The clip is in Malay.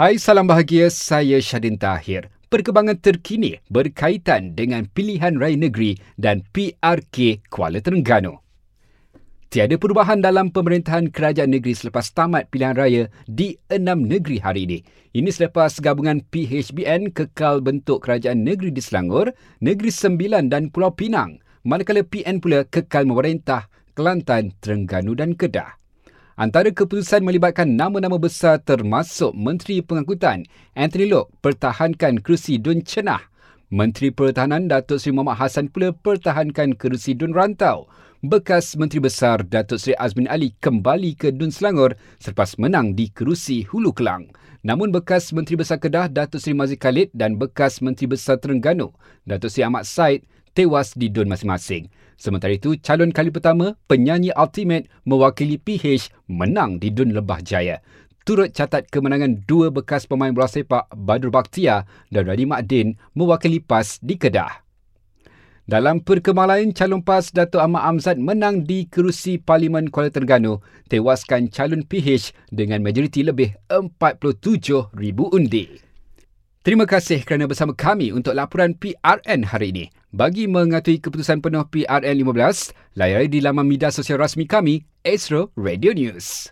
Hai, salam bahagia. Saya Syadin Tahir. Perkembangan terkini berkaitan dengan pilihan raya negeri dan PRK Kuala Terengganu. Tiada perubahan dalam pemerintahan kerajaan negeri selepas tamat pilihan raya di enam negeri hari ini. Ini selepas gabungan PHBN kekal bentuk kerajaan negeri di Selangor, Negeri Sembilan dan Pulau Pinang, manakala PN pula kekal memerintah Kelantan, Terengganu dan Kedah. Antara keputusan melibatkan nama-nama besar termasuk Menteri Pengangkutan Anthony Lok pertahankan kerusi Dun Cenah. Menteri Pertahanan Datuk Seri Muhammad Hassan pula pertahankan kerusi Dun Rantau. Bekas Menteri Besar Datuk Seri Azmin Ali kembali ke Dun Selangor selepas menang di kerusi Hulu Kelang. Namun bekas Menteri Besar Kedah Datuk Seri Mazli Khalid dan bekas Menteri Besar Terengganu Datuk Seri Ahmad Said tewas di Dun masing-masing. Sementara itu, calon kali pertama penyanyi Ultimate mewakili PH menang di Dun Lebah Jaya. Turut catat kemenangan dua bekas pemain bola sepak Badr Bakhtia dan Radhi Makdin mewakili PAS di Kedah. Dalam perkembangan lain, calon PAS Datuk Ahmad Amzad menang di kerusi Parlimen Kuala Terengganu, tewaskan calon PH dengan majoriti lebih 47,000 undi. Terima kasih kerana bersama kami untuk laporan PRN hari ini. Bagi mengetahui keputusan penuh PRN 15, layari di laman media sosial rasmi kami, Astro Radio News.